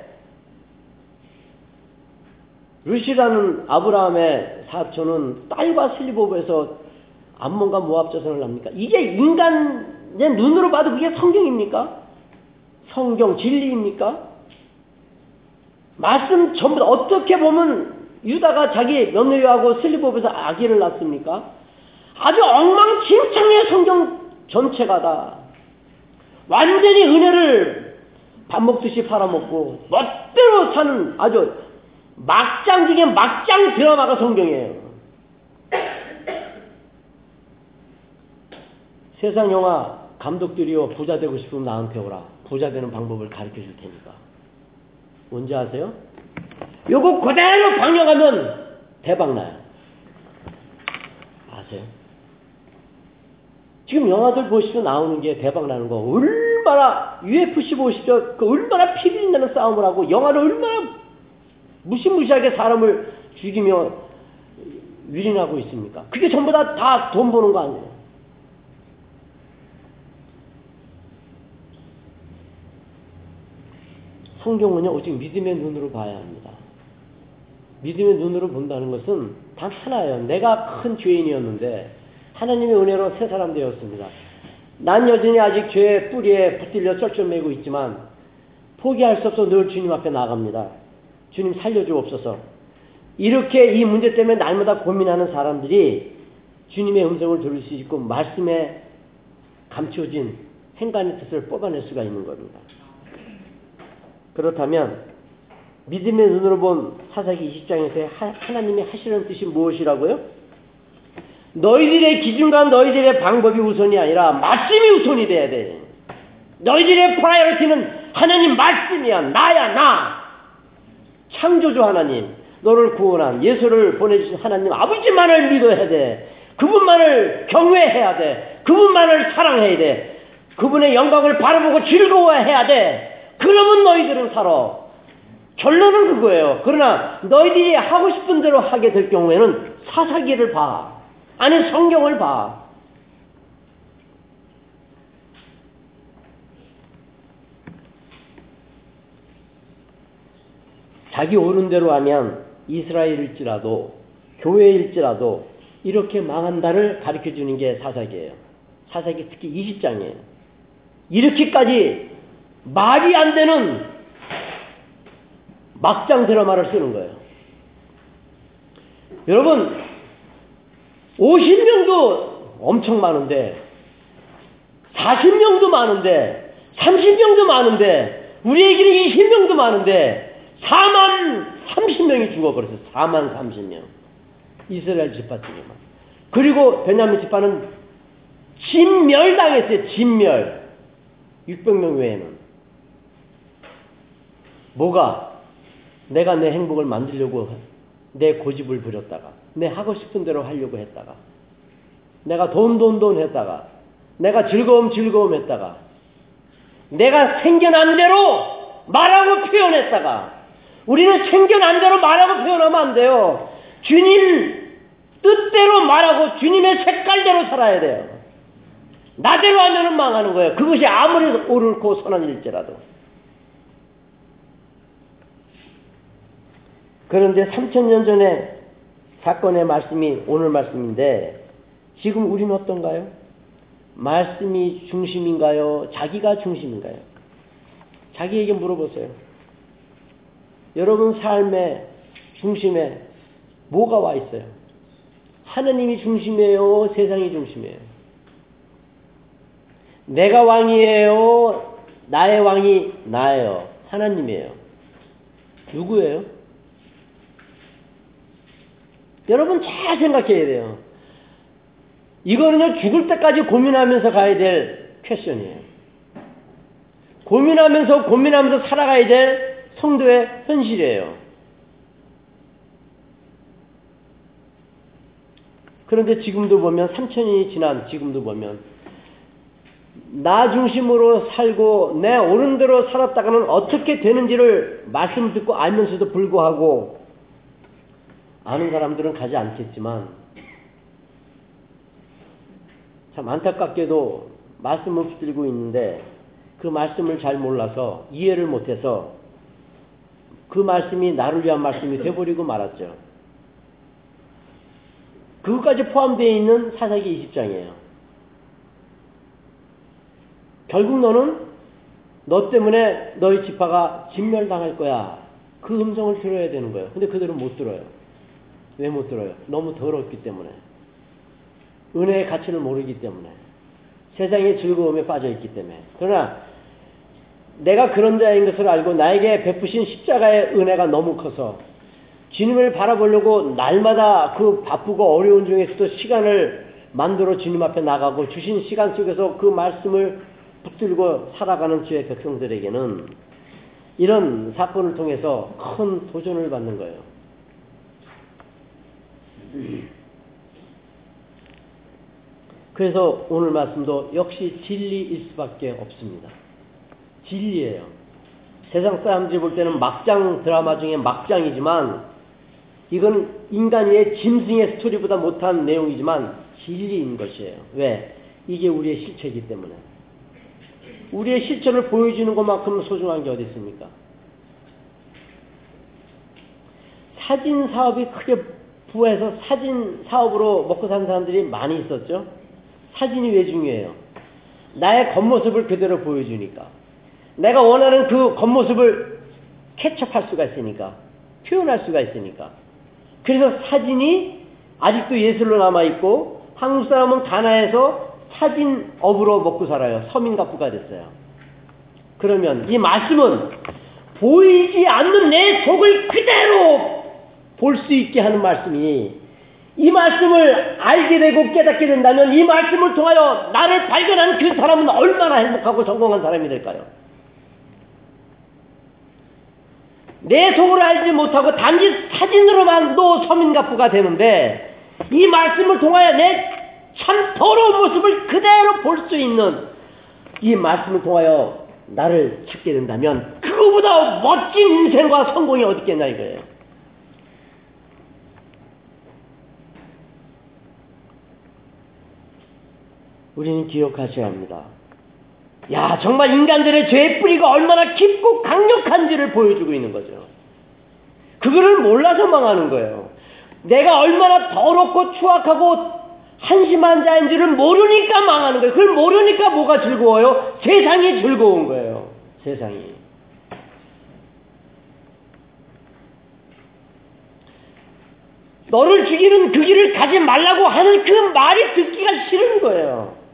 루시라는 아브라함의 사촌은 딸과 슬리보브에서 암몬과 모압 자손을 납니까? 이게 인간의 눈으로 봐도 그게 성경입니까? 성경 진리입니까? 말씀 전부 어떻게 보면 유다가 자기 며느리하고 슬리보브에서 아기를 낳습니까? 아주 엉망진창의 성경 전체가 다 완전히 은혜를 밥 먹듯이 팔아먹고 멋대로 사는 아주 막장 중에 막장 드라마가 성경이에요. 세상 영화 감독들이요 부자 되고 싶으면 나한테 오라. 부자 되는 방법을 가르쳐 줄 테니까. 뭔지 아세요? 요거 그대로 방영하면 대박 나요. 아세요? 지금 영화들 보시면 나오는 게 대박 나는 거 얼마나 UFC 보시죠? 그 얼마나 피리 나는 싸움을 하고 영화를 얼마나 무시무시하게 사람을 죽이며 유린하고 있습니까? 그게 전부 다 다 돈 버는 거 아니에요? 성경은요, 오직 믿음의 눈으로 봐야 합니다. 믿음의 눈으로 본다는 것은 단 하나예요. 내가 큰 죄인이었는데, 하나님의 은혜로 새 사람 되었습니다. 난 여전히 아직 죄의 뿌리에 붙들려 쩔쩔매고 있지만, 포기할 수 없어 늘 주님 앞에 나갑니다. 주님 살려주옵소서. 이렇게 이 문제 때문에 날마다 고민하는 사람들이 주님의 음성을 들을 수 있고 말씀에 감춰진 행간의 뜻을 뽑아낼 수가 있는 겁니다. 그렇다면 믿음의 눈으로 본 사사기 20장에서 하나님이 하시는 뜻이 무엇이라고요? 너희들의 기준과 너희들의 방법이 우선이 아니라 말씀이 우선이 돼야 돼. 너희들의 프라이어티는 하나님 말씀이야. 나야 나. 창조주 하나님. 너를 구원한 예수를 보내주신 하나님 아버지만을 믿어야 돼. 그분만을 경외해야 돼. 그분만을 사랑해야 돼. 그분의 영광을 바라보고 즐거워해야 돼. 그러면 너희들은 살아. 결론은 그거예요. 그러나 너희들이 하고 싶은 대로 하게 될 경우에는 사사기를 봐. 아니 성경을 봐. 자기 옳은 대로 하면 이스라엘일지라도 교회일지라도 이렇게 망한다를 가르쳐 주는 게 사사기예요. 사사기 특히 20장이에요. 이렇게까지 말이 안 되는 막장 드라마를 쓰는 거예요. 여러분 50명도 엄청 많은데 40명도 많은데 30명도 많은데 우리에게는 20명도 많은데 4만 30명이 죽어버렸어요. 4만 30명. 이스라엘 지파 쪽에만. 그리고 베냐민 지파는 진멸당했어요. 진멸. 600명 외에는. 뭐가? 내가 내 행복을 만들려고 내 고집을 부렸다가 내 하고 싶은 대로 하려고 했다가 내가 돈 돈 돈 했다가 내가 즐거움 즐거움 했다가 내가 생겨난 대로 말하고 표현했다가 우리는 생겨난 대로 말하고 표현하면 안 돼요. 주님 뜻대로 말하고 주님의 색깔대로 살아야 돼요. 나대로 하면은 망하는 거예요. 그것이 아무리 옳고 선한 일지라도. 그런데 3천년 전에 사건의 말씀이 오늘 말씀인데 지금 우리는 어떤가요? 말씀이 중심인가요? 자기가 중심인가요? 자기에게 물어보세요. 여러분 삶의 중심에 뭐가 와 있어요? 하느님이 중심이에요? 세상이 중심이에요? 내가 왕이에요? 나의 왕이 나예요? 하나님이에요? 누구예요? 여러분 잘 생각해야 돼요. 이거는요, 죽을 때까지 고민하면서 가야 될 퀘션이에요. 고민하면서, 고민하면서 살아가야 될 성도의 현실이에요. 그런데 지금도 보면, 3천년이 지난 지금도 보면, 나 중심으로 살고 내 옳은 대로 살았다가는 어떻게 되는지를 말씀 듣고 알면서도 불구하고 아는 사람들은 가지 않겠지만 참 안타깝게도 말씀을 붙들고 있는데 그 말씀을 잘 몰라서 이해를 못해서 그 말씀이 나를 위한 말씀이 돼버리고 말았죠. 그것까지 포함되어 있는 사사기 20장이에요. 결국 너는 너 때문에 너희 지파가 진멸당할 거야. 그 음성을 들어야 되는 거예요. 근데 그들은 못 들어요. 왜 못 들어요? 너무 더럽기 때문에. 은혜의 가치를 모르기 때문에. 세상의 즐거움에 빠져 있기 때문에. 그러나 내가 그런 자인 것을 알고 나에게 베푸신 십자가의 은혜가 너무 커서 주님을 바라보려고 날마다 그 바쁘고 어려운 중에서도 시간을 만들어 주님 앞에 나가고 주신 시간 속에서 그 말씀을 붙들고 살아가는 주의 백성들에게는 이런 사건을 통해서 큰 도전을 받는 거예요. 그래서 오늘 말씀도 역시 진리일 수밖에 없습니다. 진리예요. 세상 사람들이 볼 때는 막장 드라마 중에 막장이지만 이건 인간의 짐승의 스토리보다 못한 내용이지만 진리인 것이에요. 왜? 이게 우리의 실체이기 때문에. 우리의 실체를 보여주는 것만큼 소중한 게 어디 있습니까? 사진 사업이 크게 부에서 사진 사업으로 먹고 사는 사람들이 많이 있었죠. 사진이 왜 중요해요? 나의 겉모습을 그대로 보여주니까. 내가 원하는 그 겉모습을 캐첩할 수가 있으니까. 표현할 수가 있으니까. 그래서 사진이 아직도 예술로 남아있고 한국 사람은 가나에서 사진업으로 먹고 살아요. 서민가부가 됐어요. 그러면 이 말씀은 보이지 않는 내 속을 그대로 볼 수 있게 하는 말씀이 이 말씀을 알게 되고 깨닫게 된다면 이 말씀을 통하여 나를 발견한 그 사람은 얼마나 행복하고 성공한 사람이 될까요? 내 속을 알지 못하고 단지 사진으로만도 서민가부가 되는데 이 말씀을 통하여 내 참 더러운 모습을 그대로 볼 수 있는 이 말씀을 통하여 나를 찾게 된다면 그거보다 멋진 인생과 성공이 어디 있겠냐 이거예요. 우리는 기억하셔야 합니다. 야, 정말 인간들의 죄의 뿌리가 얼마나 깊고 강력한지를 보여주고 있는 거죠. 그거를 몰라서 망하는 거예요. 내가 얼마나 더럽고 추악하고 한심한 자인지를 모르니까 망하는 거예요. 그걸 모르니까 뭐가 즐거워요? 세상이 즐거운 거예요. 세상이. 너를 죽이는 그 길을 가지 말라고 하는 그 말이 듣기가 싫은 거예요.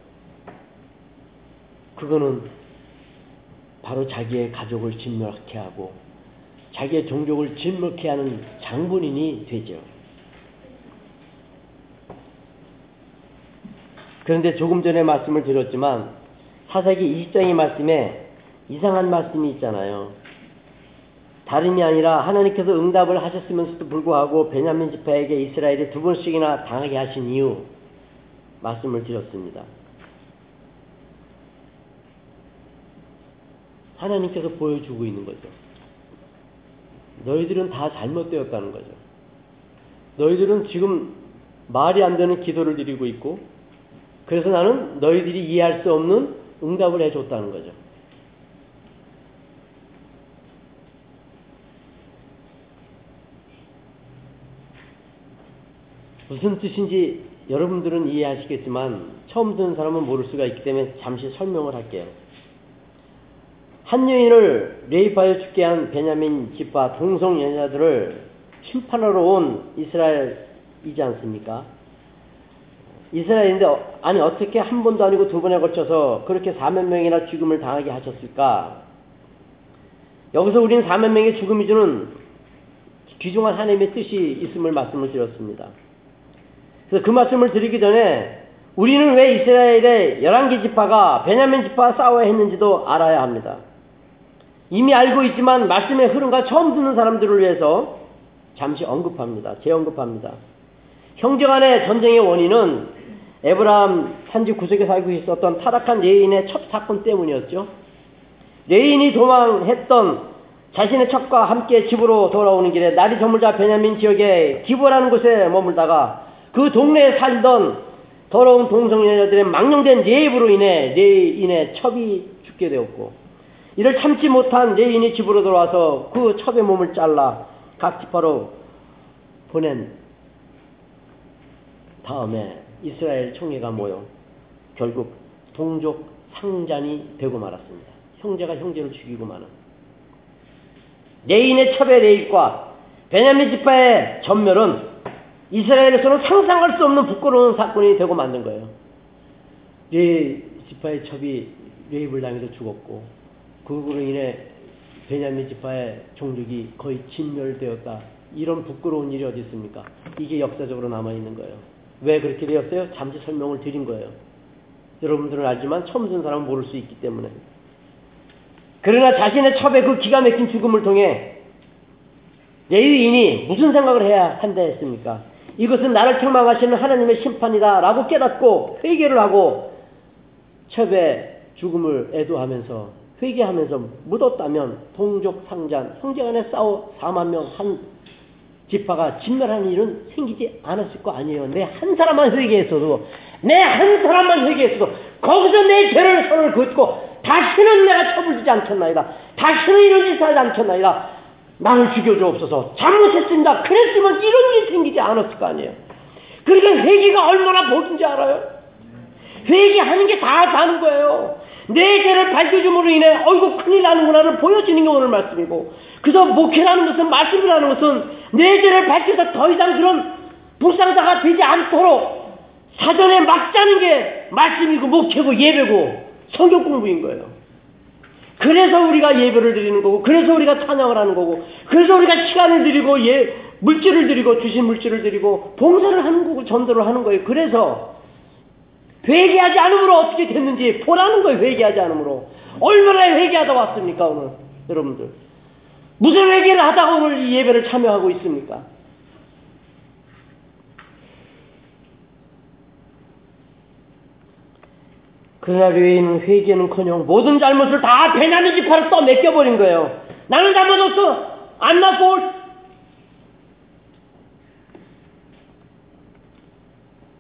그거는 바로 자기의 가족을 진멸케 하고 자기의 종족을 진멸케 하는 장본인이 되죠. 그런데 조금 전에 말씀을 드렸지만 사사기 20장의 말씀에 이상한 말씀이 있잖아요. 다름이 아니라 하나님께서 응답을 하셨으면서도 불구하고 베냐민 지파에게 이스라엘이 두 번씩이나 당하게 하신 이유 말씀을 드렸습니다. 하나님께서 보여주고 있는 거죠. 너희들은 다 잘못되었다는 거죠. 너희들은 지금 말이 안 되는 기도를 드리고 있고, 그래서 나는 너희들이 이해할 수 없는 응답을 해줬다는 거죠. 무슨 뜻인지 여러분들은 이해하시겠지만 처음 듣는 사람은 모를 수가 있기 때문에 잠시 설명을 할게요. 한 여인을 레이파에 죽게 한 베냐민 집파 동성 여자들을 심판하러 온 이스라엘이지 않습니까? 이스라엘인데 아니 어떻게 한 번도 아니고 두 번에 걸쳐서 그렇게 4만 명이나 죽음을 당하게 하셨을까? 여기서 우리는 4만 명의 죽음이 주는 귀중한 하나님의 뜻이 있음을 말씀을 드렸습니다. 그래서 그 말씀을 드리기 전에 우리는 왜 이스라엘의 11개 지파가 베냐민 지파와 싸워야 했는지도 알아야 합니다. 이미 알고 있지만 말씀의 흐름과 처음 듣는 사람들을 위해서 잠시 언급합니다. 재언급합니다. 형제 간의 전쟁의 원인은 에브라임 산지 구석에 살고 있었던 타락한 레위인의 첫 사건 때문이었죠. 레위인이 도망했던 자신의 첩과 함께 집으로 돌아오는 길에 날이 저물자 베냐민 지역의 기브아라는 곳에 머물다가 그 동네에 살던 더러운 동성애자들의 망령된 rape으로 인해 레위인의 첩이 죽게 되었고 이를 참지 못한 레위인이 집으로 돌아와서 그 첩의 몸을 잘라 각 지파로 보낸 다음에 이스라엘 총회가 모여 결국 동족 상잔이 되고 말았습니다. 형제가 형제를 죽이고 마는 레위인의 첩의 rape과 베냐민 지파의 전멸은 이스라엘에서는 상상할 수 없는 부끄러운 사건이 되고 만 거예요. 레 지파의 첩이 레입을 당해서 죽었고 그로 인해 베냐민 지파의 종족이 거의 진멸되었다. 이런 부끄러운 일이 어디 있습니까? 이게 역사적으로 남아있는 거예요. 왜 그렇게 되었어요? 잠시 설명을 드린 거예요. 여러분들은 알지만 처음 듣는 사람은 모를 수 있기 때문에. 그러나 자신의 첩의 그 기가 막힌 죽음을 통해 레위인이 무슨 생각을 해야 한다 했습니까? 이것은 나를 책망하시는 하나님의 심판이다 라고 깨닫고 회개를 하고 첩의 죽음을 애도하면서 회개하면서 묻었다면 동족 상잔 형제 간에 싸워 4만 명 한 지파가 진멸하는 일은 생기지 않았을 거 아니에요. 내 한 사람만 회개했어도 내 한 사람만 회개했어도 거기서 내 죄를 손을 긋고 다시는 내가 처벌되지 않겠나이다. 다시는 이런 짓을 하지 않겠나이다. 나를 죽여주옵소서. 잘못했습니다. 그랬으면 이런 일이 생기지 않았을 거 아니에요. 그러니까 회개가 얼마나 복인지 알아요? 회개하는 게 다 다는 거예요. 내 죄를 밝혀줌으로 인해 어이구 큰일 나는구나를 보여주는 게 오늘 말씀이고 그래서 목회라는 것은 말씀이라는 것은 내 죄를 밝혀서 더 이상 그런 불상자가 되지 않도록 사전에 막 짜는 게 말씀이고 목회고 예배고 성경 공부인 거예요. 그래서 우리가 예배를 드리는 거고, 그래서 우리가 찬양을 하는 거고, 그래서 우리가 시간을 드리고, 예, 물질을 드리고, 주신 물질을 드리고, 봉사를 하는 거고, 전도를 하는 거예요. 그래서, 회개하지 않으므로 어떻게 됐는지 보라는 거예요, 회개하지 않으므로. 얼마나 회개하다 왔습니까, 오늘? 여러분들. 무슨 회개를 하다가 오늘 이 예배를 참여하고 있습니까? 그러나 류인 회개는커녕 모든 잘못을 다 베냐민 지파를 떠맡겨버린 거예요. 나는 잘못 없어. 안 났고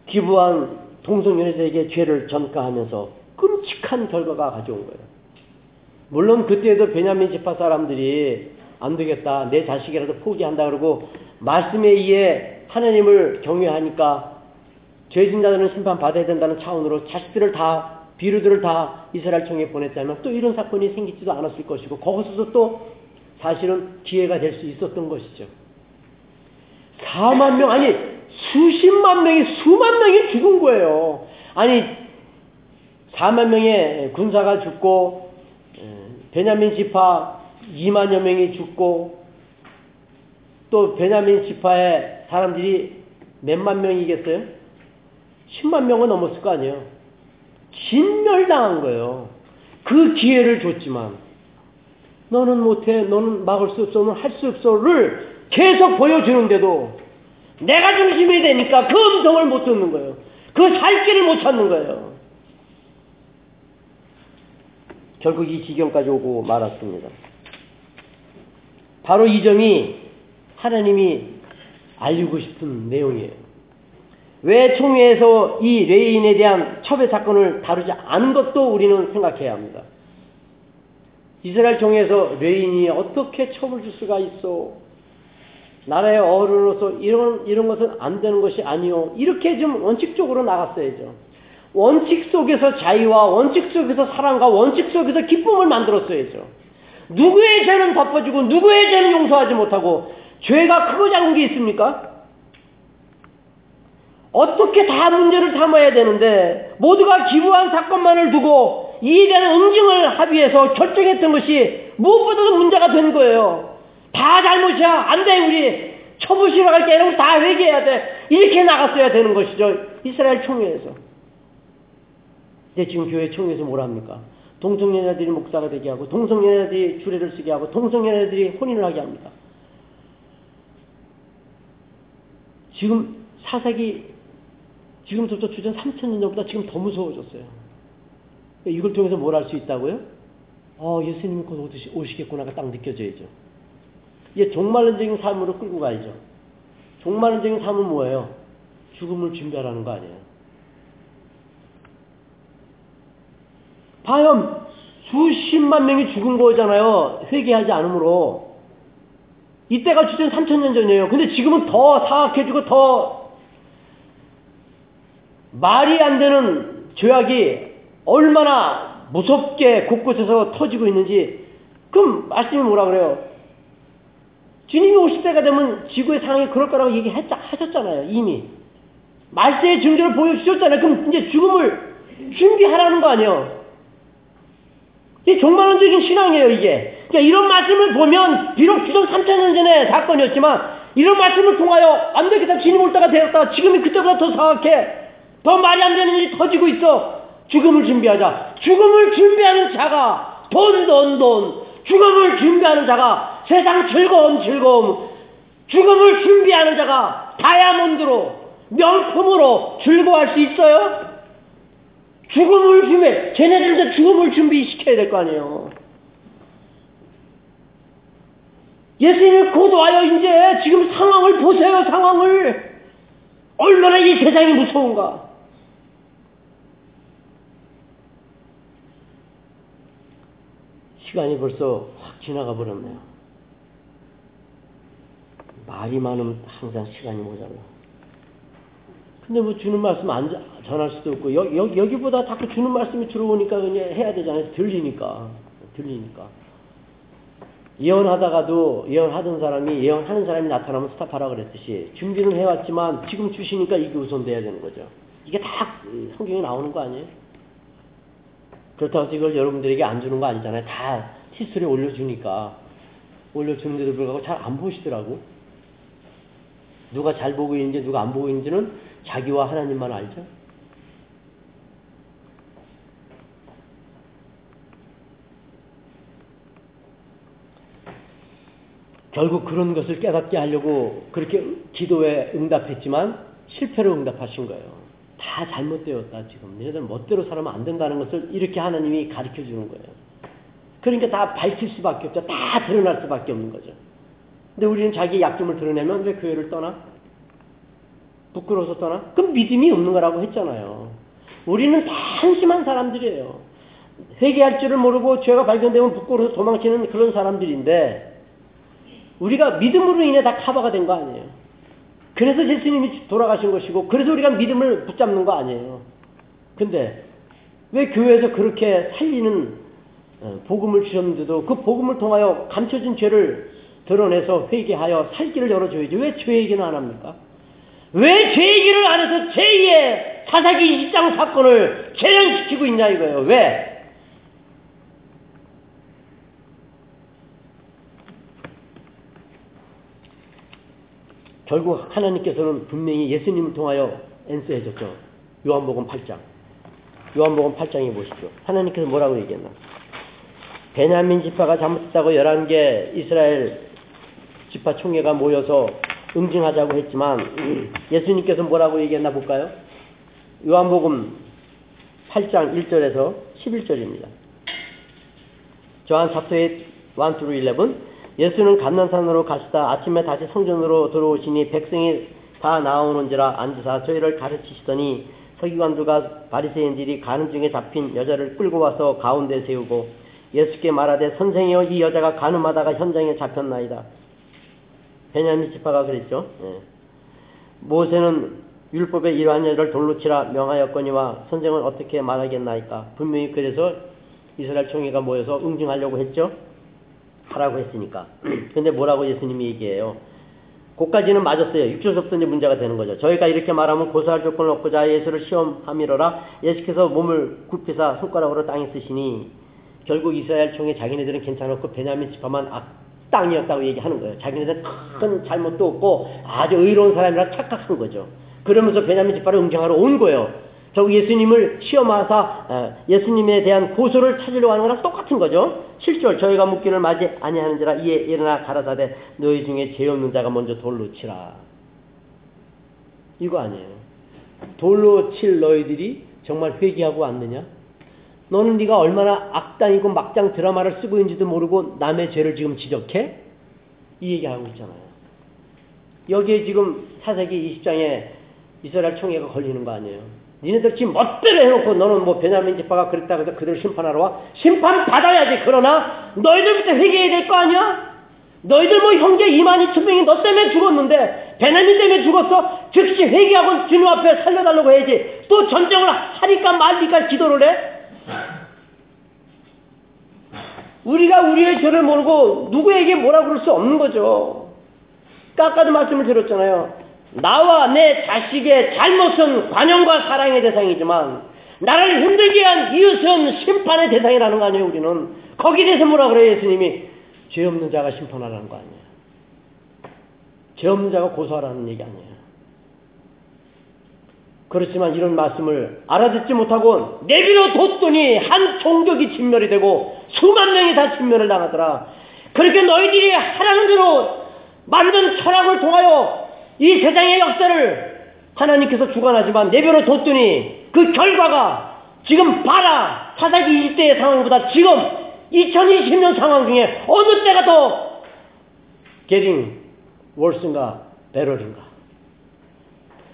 기부한 동성연애자에게 죄를 전가하면서 끔찍한 결과가 가져온 거예요. 물론 그때도 베냐민 지파 사람들이 안 되겠다. 내 자식이라도 포기한다 그러고 말씀에 의해 하나님을 경외하니까 죄진자들은 심판 받아야 된다는 차원으로 자식들을 다 비루들을 다 이스라엘 총에 보냈다면 또 이런 사건이 생기지도 않았을 것이고 거기서도 또 사실은 기회가 될 수 있었던 것이죠. 4만 명 아니 수십만 명이 수만 명이 죽은 거예요. 아니 4만 명의 군사가 죽고 베냐민 지파 2만여 명이 죽고 또 베냐민 지파의 사람들이 몇만 명이겠어요? 10만 명은 넘었을 거 아니에요. 진멸당한 거예요. 그 기회를 줬지만 너는 못해, 너는 막을 수 없어, 너는 할 수 없어를 계속 보여주는데도 내가 중심이 되니까 그 음성을 못 듣는 거예요. 그 살 길을 못 찾는 거예요. 결국 이 지경까지 오고 말았습니다. 바로 이 점이 하나님이 알리고 싶은 내용이에요. 왜 총회에서 이 레위인에 대한 첩의 사건을 다루지 않은 것도 우리는 생각해야 합니다. 이스라엘 총회에서 레위인이 어떻게 첩을 둘 수가 있어? 나라의 어른으로서 이런 이런 것은 안 되는 것이 아니요. 이렇게 좀 원칙적으로 나갔어야죠. 원칙 속에서 자유와 원칙 속에서 사랑과 원칙 속에서 기쁨을 만들었어야죠. 누구의 죄는 덮어주고 누구의 죄는 용서하지 못하고 죄가 크고 작은 게 있습니까? 어떻게 다 문제를 삼아야 되는데 모두가 기부한 사건만을 두고 이에 대한 응징을 합의해서 결정했던 것이 무엇보다도 문제가 된 거예요. 다 잘못이야. 안 돼, 우리. 처부시러 갈게. 이런 거다 회개해야 돼. 이렇게 나갔어야 되는 것이죠. 이스라엘 총회에서. 근데 지금 교회 총회에서 뭘 합니까? 동성연애들이 목사가 되게 하고, 동성연애들이 주례를 쓰게 하고, 동성연애들이 혼인을 하게 합니다. 지금 사사기 지금부터 주전 3천년 전보다 지금 더 무서워졌어요. 이걸 통해서 뭘할수 있다고요? 어, 예수님이 곧 오시겠구나가 딱 느껴져야죠. 이게 종말론적인 삶으로 끌고 가야죠. 종말론적인 삶은 뭐예요? 죽음을 준비하라는 거 아니에요. 봐요. 수십만 명이 죽은 거잖아요. 회개하지 않으므로. 이때가 주전 3천년 전이에요. 근데 지금은 더 사악해지고 더 말이 안 되는 죄악이 얼마나 무섭게 곳곳에서 터지고 있는지 그럼 말씀이 뭐라 그래요? 주님이 오실 때가 되면 지구의 상황이 그럴 거라고 얘기하셨잖아요. 이미. 말세의 증거를 보여주셨잖아요. 그럼 이제 죽음을 준비하라는 거 아니에요. 이게 종말론적인 신앙이에요, 이게. 그러니까 이런 말씀을 보면, 비록 주전 3천년 전의 사건이었지만, 이런 말씀을 통하여, 안 되겠다, 주님 올 때가 되었다, 지금이 그때보다 더 사악해. 더 말이 안 되는 일이 터지고 있어. 죽음을 준비하자. 죽음을 준비하는 자가 돈, 돈, 돈. 죽음을 준비하는 자가 세상 즐거움, 즐거움. 죽음을 준비하는 자가 다이아몬드로, 명품으로 즐거워할 수 있어요? 죽음을 준비, 쟤네들도 죽음을 준비시켜야 될 거 아니에요. 곧 와요, 이제. 지금 상황을 보세요, 상황을. 얼마나 이 세상이 무서운가. 시간이 벌써 확 지나가 버렸네요. 말이 많으면 항상 시간이 모자라. 근데 뭐 주는 말씀 안 전할 수도 없고 여, 여, 여기보다 자꾸 주는 말씀이 들어오니까 그냥 해야 되잖아요. 들리니까 들리니까 예언하다가도 예언하던 사람이 예언하는 사람이 나타나면 스탑하라 그랬듯이 준비는 해왔지만 지금 주시니까 이게 우선돼야 되는 거죠. 이게 다 성경에 나오는 거 아니에요? 그렇다고 해서 이걸 여러분들에게 안 주는 거 아니잖아요. 다 티스토리에 올려주니까. 올려주는데도 불구하고 잘 안 보시더라고. 누가 잘 보고 있는지 누가 안 보고 있는지는 자기와 하나님만 알죠. 결국 그런 것을 깨닫게 하려고 그렇게 기도에 응답했지만 실패로 응답하신 거예요. 다 잘못되었다 지금. 너희들 멋대로 살면 안 된다는 것을 이렇게 하나님이 가르쳐 주는 거예요. 그러니까 다 밝힐 수밖에 없죠. 다 드러날 수밖에 없는 거죠. 근데 우리는 자기 약점을 드러내면 왜 교회를 떠나? 부끄러워서 떠나? 그럼 믿음이 없는 거라고 했잖아요. 우리는 다 한심한 사람들이에요. 회개할 줄을 모르고 죄가 발견되면 부끄러워서 도망치는 그런 사람들인데 우리가 믿음으로 인해 다 커버가 된 거 아니에요. 그래서 예수님이 돌아가신 것이고 그래서 우리가 믿음을 붙잡는 거 아니에요. 근데 왜 교회에서 그렇게 살리는 어, 복음을 주셨는데도 그 복음을 통하여 감춰진 죄를 드러내서 회개하여 살 길을 열어줘야지 왜 죄 얘기는 안 합니까? 왜 죄 얘기를 안 해서 제2의 사사기 2장 사건을 재현시키고 있냐 이거예요. 왜? 결국 하나님께서는 분명히 예수님을 통하여 엔스해 줬죠. 요한복음 8장. 요한복음 8장에 보시죠. 하나님께서 뭐라고 얘기했나? 베냐민 지파가 잘못했다고 11개 이스라엘 지파 총회가 모여서 응징하자고 했지만 예수님께서 뭐라고 얘기했나 볼까요? 요한복음 8장 1절에서 11절입니다. 조한 챕터 8 1 11 예수는 감난산으로 가시다 아침에 다시 성전으로 들어오시니 백성이 다 나오는지라 앉으사 저희를 가르치시더니 서기관들과 바리새인들이 가는 중에 잡힌 여자를 끌고 와서 가운데 세우고 예수께 말하되 선생이여 이 여자가 가늠하다가 현장에 잡혔나이다. 베냐민 지파가 그랬죠. 예. 모세는 율법에 이러한 여자를 돌로 치라 명하였거니와 선생은 어떻게 말하겠나이까. 분명히 그래서 이스라엘 총회가 모여서 응징하려고 했죠. 하라고 했으니까. 근데 뭐라고 예수님이 얘기해요? 고까지는 맞았어요. 6절서부터 이제 문제가 되는 거죠. 저희가 이렇게 말하면 고소할 조건을 얻고자 예수를 시험함이로라 예수께서 몸을 굽히사 손가락으로 땅에 쓰시니 결국 이스라엘 총회 자기네들은 괜찮았고 베냐민 지파만 악 땅이었다고 얘기하는 거예요. 자기네들은 큰 잘못도 없고 아주 의로운 사람이라 착각한 거죠. 그러면서 베냐민 지파를 응징하러 온 거예요. 결국 예수님을 시험하사 어, 예수님에 대한 고소를 찾으려고 하는 거랑 똑같은 거죠. 7절 저희가 묻기를 맞이 아니하는지라 이에 일어나 가라사대 너희 중에 죄 없는 자가 먼저 돌로 치라. 이거 아니에요. 돌로 칠 너희들이 정말 회개하고 왔느냐? 너는 네가 얼마나 악당이고 막장 드라마를 쓰고 있는지도 모르고 남의 죄를 지금 지적해? 이 얘기하고 있잖아요. 여기에 지금 사세기 20장에 이스라엘 총회가 걸리는 거 아니에요. 니네들 지금 멋대로 해놓고 너는 뭐 베냐민 지파가 그랬다고 해서 그들 심판하러 와? 심판 받아야지. 그러나 너희들부터 회개해야 될 거 아니야? 너희들 뭐 형제 2만 2천 명이 너 때문에 죽었는데 베냐민 때문에 죽었어? 즉시 회개하고 주님 앞에 살려달라고 해야지. 또 전쟁을 하니까 말니까 기도를 해? 우리가 우리의 죄를 모르고 누구에게 뭐라 그럴 수 없는 거죠. 아까도 말씀을 드렸잖아요. 나와 내 자식의 잘못은 관용과 사랑의 대상이지만 나를 힘들게 한 이웃은 심판의 대상이라는 거 아니에요 우리는 거기에 대해서 뭐라 그래요 예수님이 죄 없는 자가 심판하라는 거 아니에요 죄 없는 자가 고소하라는 얘기 아니에요 그렇지만 이런 말씀을 알아듣지 못하고 내비로 뒀더니 한 종족이 진멸이 되고 수만 명이 다 진멸을 당하더라. 그렇게 너희들이 하라는 대로 만든 철학을 통하여 이 세상의 역사를 하나님께서 주관하지만 내버려 뒀더니 그 결과가 지금 봐라. 사사기 일대의 상황보다 지금 2020년 상황 중에 어느 때가 더 게링 월슨가 베럴인가?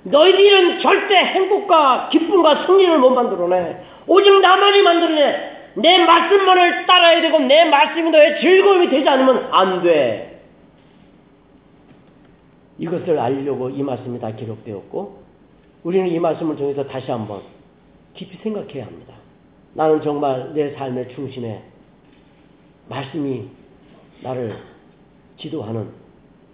너희들은 절대 행복과 기쁨과 승리를 못 만들어내. 오직 나만이 만들어내 내 말씀만을 따라야 되고 내 말씀이 너의 즐거움이 되지 않으면 안 돼 이것을 알려고 이 말씀이 다 기록되었고 우리는 이 말씀을 통해서 다시 한번 깊이 생각해야 합니다. 나는 정말 내 삶의 중심에 말씀이 나를 지도하는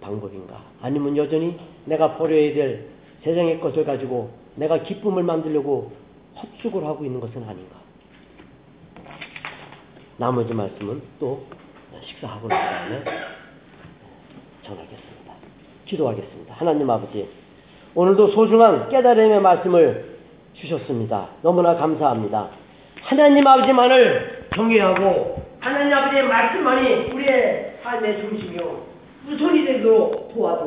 방법인가? 아니면 여전히 내가 버려야 될 세상의 것을 가지고 내가 기쁨을 만들려고 헛수고를 하고 있는 것은 아닌가. 나머지 말씀은 또 식사하고 난 다음에 전하겠습니다. 기도하겠습니다. 하나님 아버지, 오늘도 소중한 깨달음의 말씀을 주셨습니다. 너무나 감사합니다. 하나님 아버지만을 경외하고 하나님 아버지의 말씀만이 우리의 삶의 중심이요 우선이 되도록 도와주옵소서.